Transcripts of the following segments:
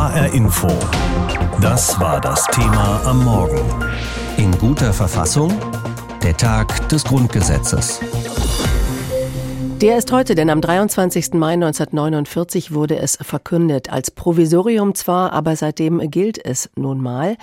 HR Info. Das war das Thema am Morgen. In guter Verfassung? Der Tag des Grundgesetzes. Der ist heute, denn am 23. Mai 1949 wurde es verkündet. Als Provisorium zwar, aber seitdem gilt es nun mal.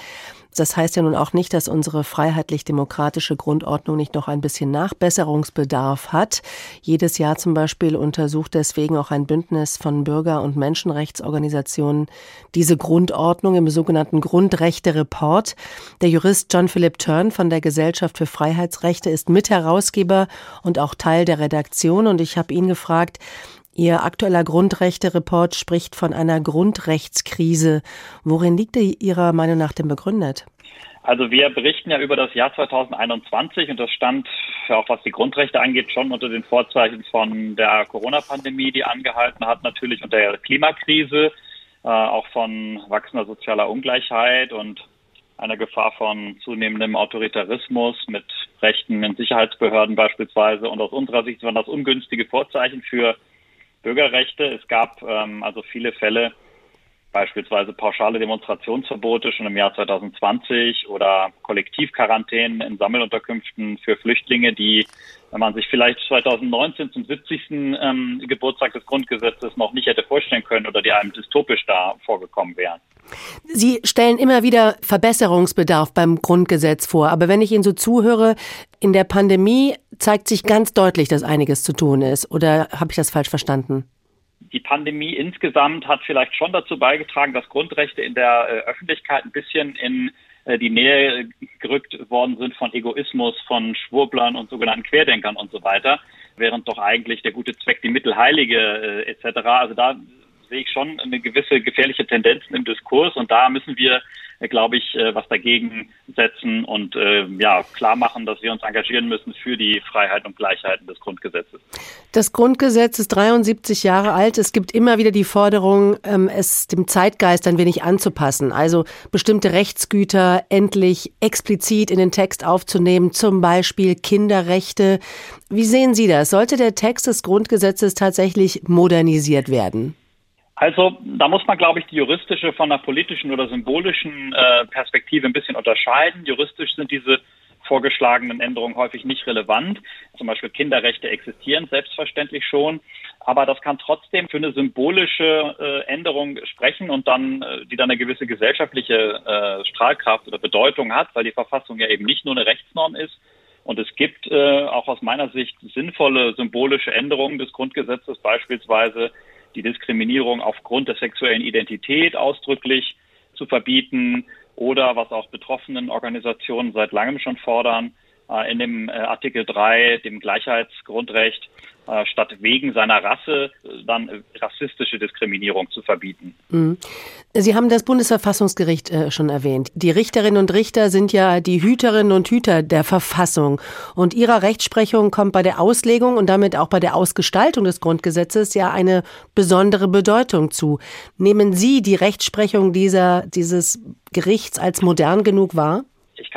Das heißt ja nun auch nicht, dass unsere freiheitlich-demokratische Grundordnung nicht noch ein bisschen Nachbesserungsbedarf hat. Jedes Jahr zum Beispiel untersucht deswegen auch ein Bündnis von Bürger- und Menschenrechtsorganisationen diese Grundordnung im sogenannten Grundrechte-Report. Der Jurist John Philip Turn von der Gesellschaft für Freiheitsrechte ist Mitherausgeber und auch Teil der Redaktion. Und ich habe ihn gefragt, Ihr aktueller Grundrechte-Report spricht von einer Grundrechtskrise. Worin liegt die Ihrer Meinung nach denn begründet? Also wir berichten ja über das Jahr 2021 und das stand, auch was die Grundrechte angeht, schon unter den Vorzeichen von der Corona-Pandemie, die angehalten hat, natürlich unter der Klimakrise, äh, auch von wachsender sozialer Ungleichheit und einer Gefahr von zunehmendem Autoritarismus mit Rechten in Sicherheitsbehörden beispielsweise. Und aus unserer Sicht waren das ungünstige Vorzeichen für Bürgerrechte. Es gab ähm, also viele Fälle, beispielsweise pauschale Demonstrationsverbote schon im Jahr 2020 oder Kollektivquarantänen in Sammelunterkünften für Flüchtlinge, die, wenn man sich vielleicht 2019 zum 70. Ähm, Geburtstag des Grundgesetzes noch nicht hätte vorstellen können oder die einem dystopisch da vorgekommen wären. Sie stellen immer wieder Verbesserungsbedarf beim Grundgesetz vor. Aber wenn ich Ihnen so zuhöre, in der Pandemie zeigt sich ganz deutlich, dass einiges zu tun ist. Oder habe ich das falsch verstanden? Die Pandemie insgesamt hat vielleicht schon dazu beigetragen, dass Grundrechte in der äh, Öffentlichkeit ein bisschen in äh, die Nähe gerückt worden sind von Egoismus, von Schwurblern und sogenannten Querdenkern und so weiter, während doch eigentlich der gute Zweck die Mittelheilige äh, etc. Also da sehe ich schon eine gewisse gefährliche Tendenz im Diskurs und da müssen wir, glaube ich, äh, was dagegen setzen und äh, ja klar machen, dass wir uns engagieren müssen für die Freiheit und Gleichheiten des Grundgesetzes. Das Grundgesetz ist 73 Jahre alt. Es gibt immer wieder die Forderung, ähm, es dem Zeitgeist ein wenig anzupassen, also bestimmte Rechtsgüter endlich explizit in den Text aufzunehmen, zum Beispiel Kinderrechte. Wie sehen Sie das? Sollte der Text des Grundgesetzes tatsächlich modernisiert werden? Also da muss man, glaube ich, die juristische von der politischen oder symbolischen äh, Perspektive ein bisschen unterscheiden. Juristisch sind diese vorgeschlagenen Änderungen häufig nicht relevant. Zum Beispiel Kinderrechte existieren selbstverständlich schon, aber das kann trotzdem für eine symbolische äh, Änderung sprechen und dann, äh, die dann eine gewisse gesellschaftliche äh, Strahlkraft oder Bedeutung hat, weil die Verfassung ja eben nicht nur eine Rechtsnorm ist. Und es gibt äh, auch aus meiner Sicht sinnvolle symbolische Änderungen des Grundgesetzes, beispielsweise die Diskriminierung aufgrund der sexuellen Identität ausdrücklich zu verbieten oder was auch betroffenen Organisationen seit langem schon fordern, in dem äh, Artikel 3, dem Gleichheitsgrundrecht, äh, statt wegen seiner Rasse dann rassistische Diskriminierung zu verbieten. Mhm. Sie haben das Bundesverfassungsgericht schon erwähnt. Die Richterinnen und Richter sind ja die Hüterinnen und Hüter der Verfassung. Und ihrer Rechtsprechung kommt bei der Auslegung und damit auch bei der Ausgestaltung des Grundgesetzes ja eine besondere Bedeutung zu. Nehmen Sie die Rechtsprechung dieser, dieses Gerichts als modern genug wahr?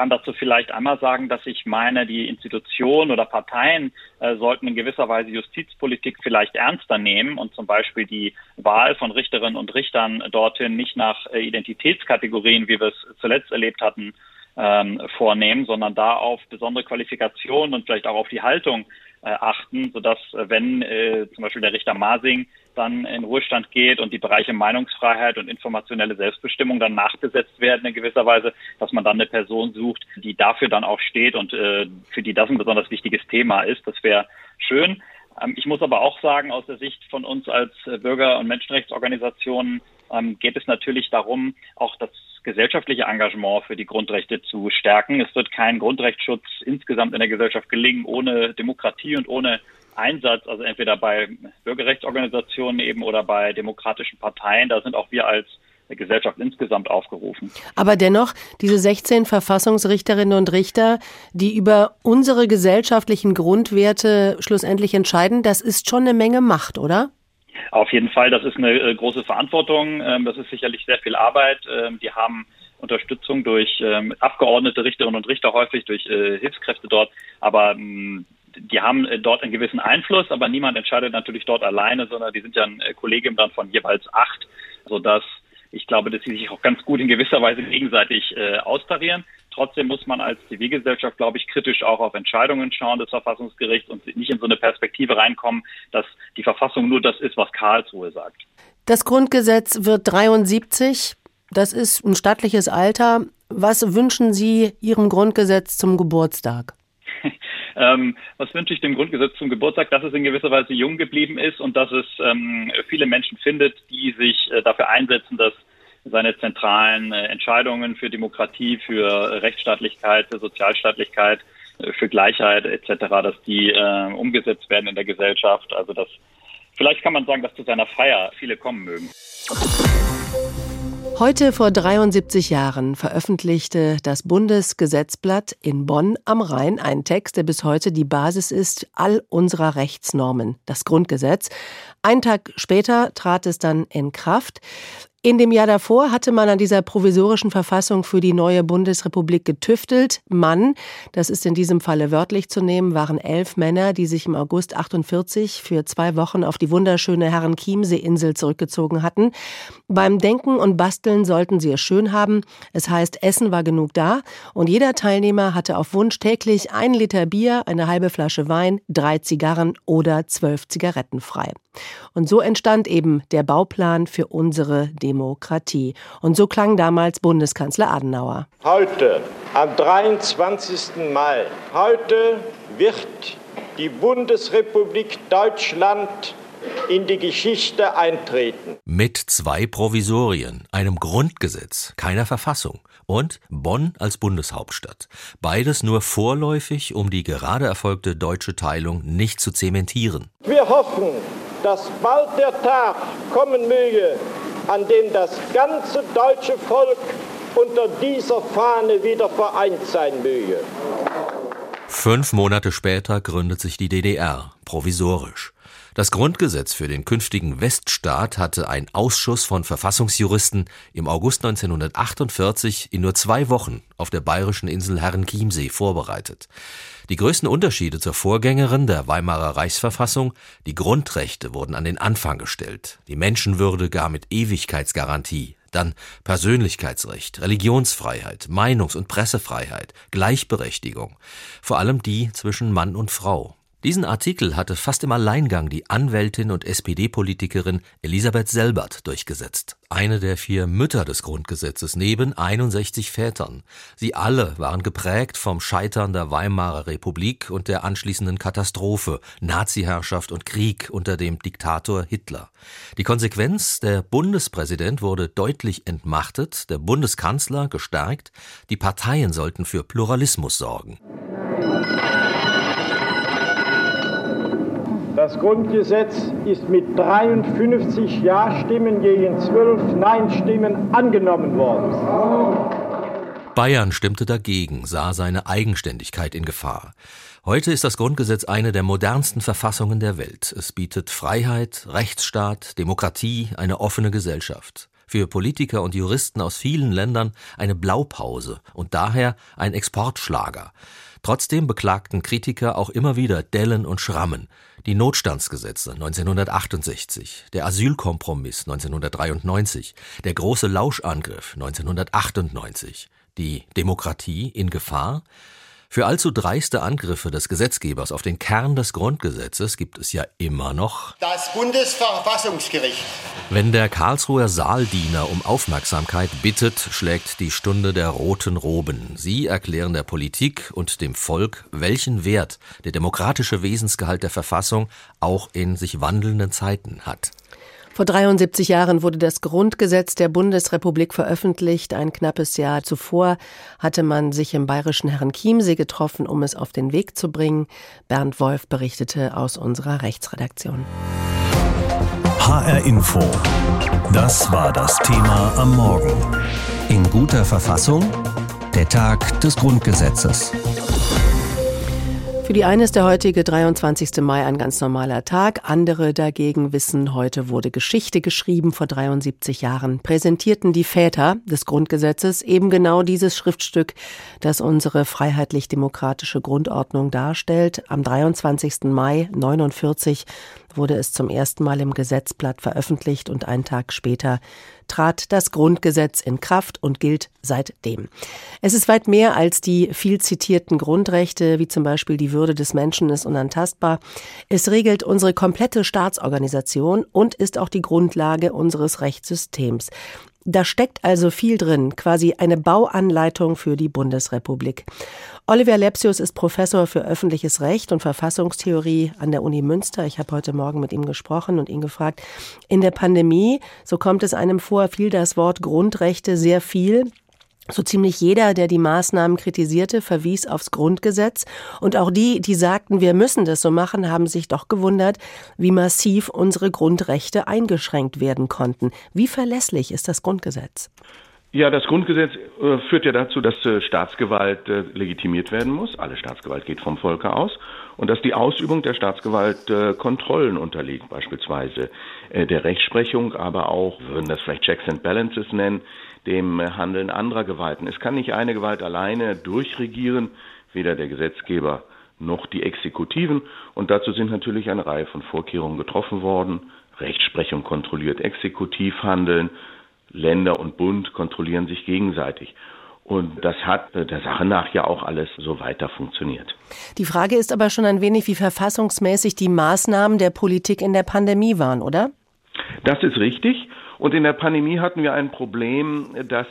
Ich kann dazu vielleicht einmal sagen, dass ich meine, die Institutionen oder Parteien äh, sollten in gewisser Weise Justizpolitik vielleicht ernster nehmen und zum Beispiel die Wahl von Richterinnen und Richtern dorthin nicht nach äh, Identitätskategorien, wie wir es zuletzt erlebt hatten, ähm, vornehmen, sondern da auf besondere Qualifikationen und vielleicht auch auf die Haltung äh, achten, sodass äh, wenn äh, zum Beispiel der Richter Masing dann in Ruhestand geht und die Bereiche Meinungsfreiheit und informationelle Selbstbestimmung dann nachbesetzt werden in gewisser Weise, dass man dann eine Person sucht, die dafür dann auch steht und äh, für die das ein besonders wichtiges Thema ist. Das wäre schön. Ähm, ich muss aber auch sagen, aus der Sicht von uns als äh, Bürger- und Menschenrechtsorganisationen ähm, geht es natürlich darum, auch das gesellschaftliche Engagement für die Grundrechte zu stärken. Es wird kein Grundrechtsschutz insgesamt in der Gesellschaft gelingen ohne Demokratie und ohne Einsatz, also entweder bei Bürgerrechtsorganisationen eben oder bei demokratischen Parteien. Da sind auch wir als Gesellschaft insgesamt aufgerufen. Aber dennoch, diese 16 Verfassungsrichterinnen und Richter, die über unsere gesellschaftlichen Grundwerte schlussendlich entscheiden, das ist schon eine Menge Macht, oder? Auf jeden Fall, das ist eine äh, große Verantwortung. Ähm, das ist sicherlich sehr viel Arbeit. Ähm, die haben Unterstützung durch ähm, Abgeordnete, Richterinnen und Richter häufig, durch äh, Hilfskräfte dort. Aber die haben äh, dort einen gewissen Einfluss, aber niemand entscheidet natürlich dort alleine, sondern die sind ja ein Kollegium dann von jeweils acht, sodass ich glaube, dass sie sich auch ganz gut in gewisser Weise gegenseitig äh, austarieren. Trotzdem muss man als Zivilgesellschaft, glaube ich, kritisch auch auf Entscheidungen schauen des Verfassungsgerichts und nicht in so eine Perspektive reinkommen, dass die Verfassung nur das ist, was Karlsruhe sagt. Das Grundgesetz wird 73. Das ist ein stattliches Alter. Was wünschen Sie Ihrem Grundgesetz zum Geburtstag? Ähm, was wünsche ich dem Grundgesetz zum Geburtstag? Dass es in gewisser Weise jung geblieben ist und dass es ähm, viele Menschen findet, die sich äh, dafür einsetzen, dass seine zentralen äh, Entscheidungen für Demokratie, für Rechtsstaatlichkeit, für Sozialstaatlichkeit, äh, für Gleichheit etc., dass die äh, umgesetzt werden in der Gesellschaft. Also dass vielleicht kann man sagen, dass zu seiner Feier viele kommen mögen. Heute vor 73 Jahren veröffentlichte das Bundesgesetzblatt in Bonn am Rhein einen Text, der bis heute die Basis ist all unserer Rechtsnormen, das Grundgesetz. Ein Tag später trat es dann in Kraft. In dem Jahr davor hatte man an dieser provisorischen Verfassung für die neue Bundesrepublik getüftelt. Mann, das ist in diesem Falle wörtlich zu nehmen, waren elf Männer, die sich im August 48 für zwei Wochen auf die wunderschöne Herrenchiemsee-Insel zurückgezogen hatten. Beim Denken und Basteln sollten sie es schön haben. Es heißt, Essen war genug da und jeder Teilnehmer hatte auf Wunsch täglich ein Liter Bier, eine halbe Flasche Wein, drei Zigarren oder zwölf Zigaretten frei. Und so entstand eben der Bauplan für unsere Demokratie. Und so klang damals Bundeskanzler Adenauer. Heute, am 23. Mai, heute wird die Bundesrepublik Deutschland in die Geschichte eintreten. Mit zwei Provisorien, einem Grundgesetz, keiner Verfassung und Bonn als Bundeshauptstadt. Beides nur vorläufig, um die gerade erfolgte deutsche Teilung nicht zu zementieren. Wir hoffen, dass bald der Tag kommen möge, an dem das ganze deutsche Volk unter dieser Fahne wieder vereint sein möge. Fünf Monate später gründet sich die DDR, provisorisch. Das Grundgesetz für den künftigen Weststaat hatte ein Ausschuss von Verfassungsjuristen im August 1948 in nur zwei Wochen auf der bayerischen Insel Herrenchiemsee vorbereitet. Die größten Unterschiede zur Vorgängerin der Weimarer Reichsverfassung, die Grundrechte wurden an den Anfang gestellt, die Menschenwürde gar mit Ewigkeitsgarantie, dann Persönlichkeitsrecht, Religionsfreiheit, Meinungs- und Pressefreiheit, Gleichberechtigung, vor allem die zwischen Mann und Frau. Diesen Artikel hatte fast im Alleingang die Anwältin und SPD-Politikerin Elisabeth Selbert durchgesetzt. Eine der vier Mütter des Grundgesetzes neben 61 Vätern. Sie alle waren geprägt vom Scheitern der Weimarer Republik und der anschließenden Katastrophe, Naziherrschaft und Krieg unter dem Diktator Hitler. Die Konsequenz, der Bundespräsident wurde deutlich entmachtet, der Bundeskanzler gestärkt, die Parteien sollten für Pluralismus sorgen. Das Grundgesetz ist mit 53 Ja-Stimmen gegen 12 Nein-Stimmen angenommen worden. Bayern stimmte dagegen, sah seine Eigenständigkeit in Gefahr. Heute ist das Grundgesetz eine der modernsten Verfassungen der Welt. Es bietet Freiheit, Rechtsstaat, Demokratie, eine offene Gesellschaft. Für Politiker und Juristen aus vielen Ländern eine Blaupause und daher ein Exportschlager. Trotzdem beklagten Kritiker auch immer wieder Dellen und Schrammen. Die Notstandsgesetze 1968, der Asylkompromiss 1993, der große Lauschangriff 1998, die Demokratie in Gefahr, für allzu dreiste Angriffe des Gesetzgebers auf den Kern des Grundgesetzes gibt es ja immer noch das Bundesverfassungsgericht. Wenn der Karlsruher Saaldiener um Aufmerksamkeit bittet, schlägt die Stunde der roten Roben. Sie erklären der Politik und dem Volk, welchen Wert der demokratische Wesensgehalt der Verfassung auch in sich wandelnden Zeiten hat. Vor 73 Jahren wurde das Grundgesetz der Bundesrepublik veröffentlicht. Ein knappes Jahr zuvor hatte man sich im bayerischen Herrenchiemsee getroffen, um es auf den Weg zu bringen. Bernd Wolf berichtete aus unserer Rechtsredaktion. HR Info. Das war das Thema am Morgen. In guter Verfassung? Der Tag des Grundgesetzes. Für die einen ist der heutige 23. Mai ein ganz normaler Tag. Andere dagegen wissen, heute wurde Geschichte geschrieben. Vor 73 Jahren präsentierten die Väter des Grundgesetzes eben genau dieses Schriftstück, das unsere freiheitlich-demokratische Grundordnung darstellt. Am 23. Mai 49 wurde es zum ersten Mal im Gesetzblatt veröffentlicht und einen Tag später trat das Grundgesetz in Kraft und gilt seitdem. Es ist weit mehr als die viel zitierten Grundrechte, wie zum Beispiel die Würde des Menschen ist unantastbar. Es regelt unsere komplette Staatsorganisation und ist auch die Grundlage unseres Rechtssystems. Da steckt also viel drin, quasi eine Bauanleitung für die Bundesrepublik. Oliver Lepsius ist Professor für öffentliches Recht und Verfassungstheorie an der Uni Münster. Ich habe heute Morgen mit ihm gesprochen und ihn gefragt, in der Pandemie, so kommt es einem vor, fiel das Wort Grundrechte sehr viel. So ziemlich jeder, der die Maßnahmen kritisierte, verwies aufs Grundgesetz. Und auch die, die sagten, wir müssen das so machen, haben sich doch gewundert, wie massiv unsere Grundrechte eingeschränkt werden konnten. Wie verlässlich ist das Grundgesetz? Ja, das Grundgesetz äh, führt ja dazu, dass äh, Staatsgewalt äh, legitimiert werden muss. Alle Staatsgewalt geht vom Volke aus. Und dass die Ausübung der Staatsgewalt Kontrollen unterliegt, beispielsweise der Rechtsprechung, aber auch, würden das vielleicht Checks and Balances nennen, dem Handeln anderer Gewalten. Es kann nicht eine Gewalt alleine durchregieren, weder der Gesetzgeber noch die Exekutiven. Und dazu sind natürlich eine Reihe von Vorkehrungen getroffen worden. Rechtsprechung kontrolliert Exekutivhandeln, Länder und Bund kontrollieren sich gegenseitig. Und das hat der Sache nach ja auch alles so weiter funktioniert. Die Frage ist aber schon ein wenig, wie verfassungsmäßig die Maßnahmen der Politik in der Pandemie waren, oder? Das ist richtig. Und in der Pandemie hatten wir ein Problem, dass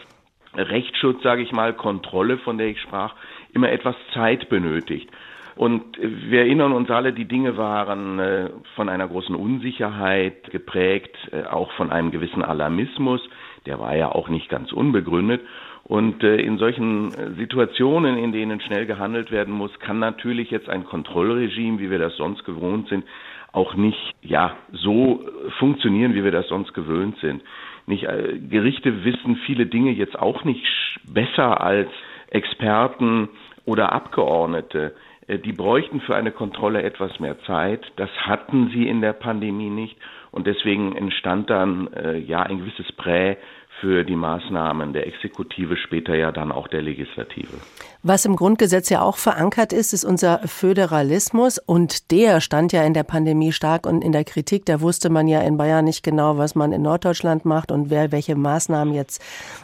Rechtsschutz, sage ich mal, Kontrolle, von der ich sprach, immer etwas Zeit benötigt. Und wir erinnern uns alle, die Dinge waren äh, von einer großen Unsicherheit geprägt, äh, auch von einem gewissen Alarmismus. Der war ja auch nicht ganz unbegründet. Und äh, in solchen Situationen, in denen schnell gehandelt werden muss, kann natürlich jetzt ein Kontrollregime, wie wir das sonst gewohnt sind, auch nicht ja so funktionieren, wie wir das sonst gewöhnt sind. Nicht äh, Gerichte wissen viele Dinge jetzt auch nicht besser als Experten oder Abgeordnete. Äh, die bräuchten für eine Kontrolle etwas mehr Zeit. Das hatten sie in der Pandemie nicht und deswegen entstand dann äh, ja ein gewisses Prä für die Maßnahmen der Exekutive, später ja dann auch der Legislative. Was im Grundgesetz ja auch verankert ist, ist unser Föderalismus und der stand ja in der Pandemie stark und in der Kritik. Da wusste man ja in Bayern nicht genau, was man in Norddeutschland macht und wer welche Maßnahmen jetzt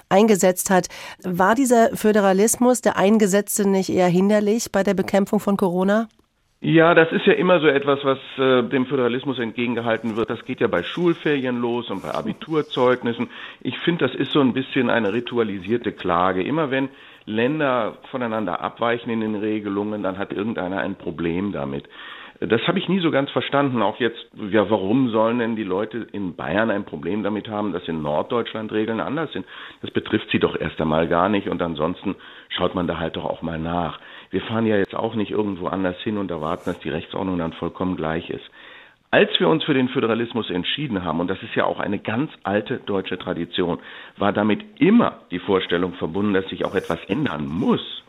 eingesetzt hat. War dieser Föderalismus, der eingesetzte, nicht eher hinderlich bei der Bekämpfung von Corona? Ja, das ist ja immer so etwas, was äh, dem Föderalismus entgegengehalten wird. Das geht ja bei Schulferien los und bei Abiturzeugnissen. Ich finde, das ist so ein bisschen eine ritualisierte Klage. Immer wenn Länder voneinander abweichen in den Regelungen, dann hat irgendeiner ein Problem damit. Das habe ich nie so ganz verstanden. Auch jetzt, ja, warum sollen denn die Leute in Bayern ein Problem damit haben, dass in Norddeutschland Regeln anders sind? Das betrifft sie doch erst einmal gar nicht und ansonsten schaut man da halt doch auch mal nach. Wir fahren ja jetzt auch nicht irgendwo anders hin und erwarten, dass die Rechtsordnung dann vollkommen gleich ist. Als wir uns für den Föderalismus entschieden haben, und das ist ja auch eine ganz alte deutsche Tradition, war damit immer die Vorstellung verbunden, dass sich auch etwas ändern muss.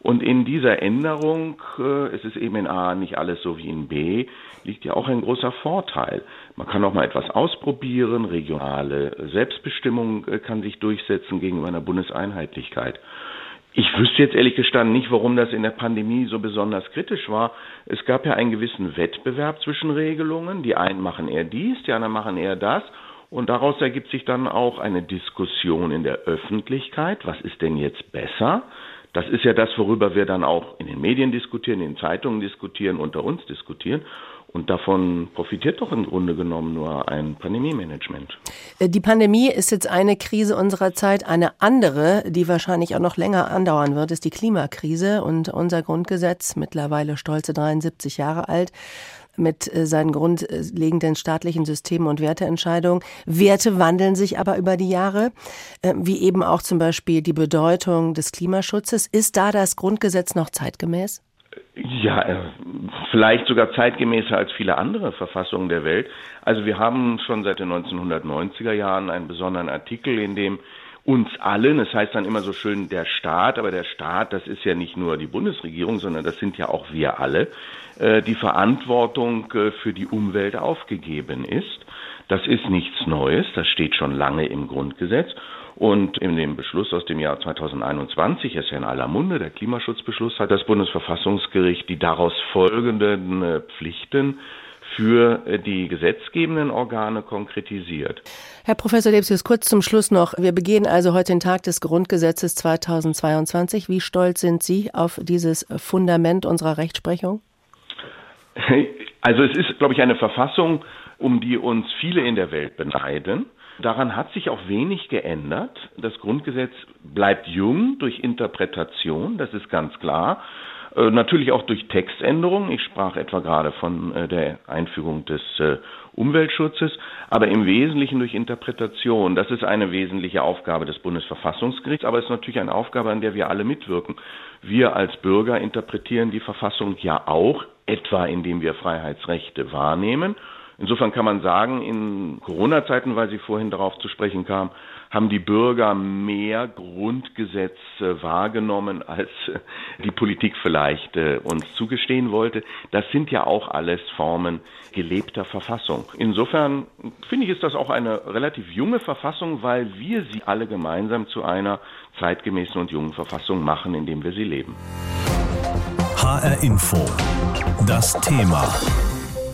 Und in dieser Änderung, äh, es ist eben in A nicht alles so wie in B, liegt ja auch ein großer Vorteil. Man kann auch mal etwas ausprobieren, regionale Selbstbestimmung äh, kann sich durchsetzen gegenüber einer Bundeseinheitlichkeit. Ich wüsste jetzt ehrlich gestanden nicht, warum das in der Pandemie so besonders kritisch war. Es gab ja einen gewissen Wettbewerb zwischen Regelungen. Die einen machen eher dies, die anderen machen eher das. Und daraus ergibt sich dann auch eine Diskussion in der Öffentlichkeit. Was ist denn jetzt besser? Das ist ja das, worüber wir dann auch in den Medien diskutieren, in den Zeitungen diskutieren, unter uns diskutieren. Und davon profitiert doch im Grunde genommen nur ein Pandemie-Management. Äh, die Pandemie ist jetzt eine Krise unserer Zeit. Eine andere, die wahrscheinlich auch noch länger andauern wird, ist die Klimakrise. Und unser Grundgesetz, mittlerweile stolze 73 Jahre alt, mit äh, seinen grundlegenden staatlichen Systemen und Werteentscheidungen. Werte wandeln sich aber über die Jahre, äh, wie eben auch zum Beispiel die Bedeutung des Klimaschutzes. Ist da das Grundgesetz noch zeitgemäß? Ja, äh, vielleicht sogar zeitgemäßer als viele andere Verfassungen der Welt. Also wir haben schon seit den 1990er Jahren einen besonderen Artikel, in dem uns allen, es das heißt dann immer so schön der Staat, aber der Staat, das ist ja nicht nur die Bundesregierung, sondern das sind ja auch wir alle, äh, die Verantwortung äh, für die Umwelt aufgegeben ist. Das ist nichts Neues, das steht schon lange im Grundgesetz. Und in dem Beschluss aus dem Jahr 2021, ist ja in aller Munde, der Klimaschutzbeschluss, hat das Bundesverfassungsgericht die daraus folgenden äh, Pflichten für äh, die gesetzgebenden Organe konkretisiert. Herr Professor Lebsius, kurz zum Schluss noch. Wir begehen also heute den Tag des Grundgesetzes 2022. Wie stolz sind Sie auf dieses Fundament unserer Rechtsprechung? Also es ist, glaube ich, eine Verfassung, um die uns viele in der Welt beneiden. Daran hat sich auch wenig geändert. Das Grundgesetz bleibt jung durch Interpretation, das ist ganz klar. Äh, natürlich auch durch Textänderungen. Ich sprach etwa gerade von äh, der Einfügung des äh, Umweltschutzes, aber im Wesentlichen durch Interpretation. Das ist eine wesentliche Aufgabe des Bundesverfassungsgerichts, aber es ist natürlich eine Aufgabe, an der wir alle mitwirken. Wir als Bürger interpretieren die Verfassung ja auch, etwa indem wir Freiheitsrechte wahrnehmen Insofern kann man sagen, in Corona-Zeiten, weil Sie vorhin darauf zu sprechen kam, haben die Bürger mehr Grundgesetze wahrgenommen, als die Politik vielleicht äh, uns zugestehen wollte. Das sind ja auch alles Formen gelebter Verfassung. Insofern finde ich, ist das auch eine relativ junge Verfassung, weil wir sie alle gemeinsam zu einer zeitgemäßen und jungen Verfassung machen, indem wir sie leben. HR Info. Das Thema.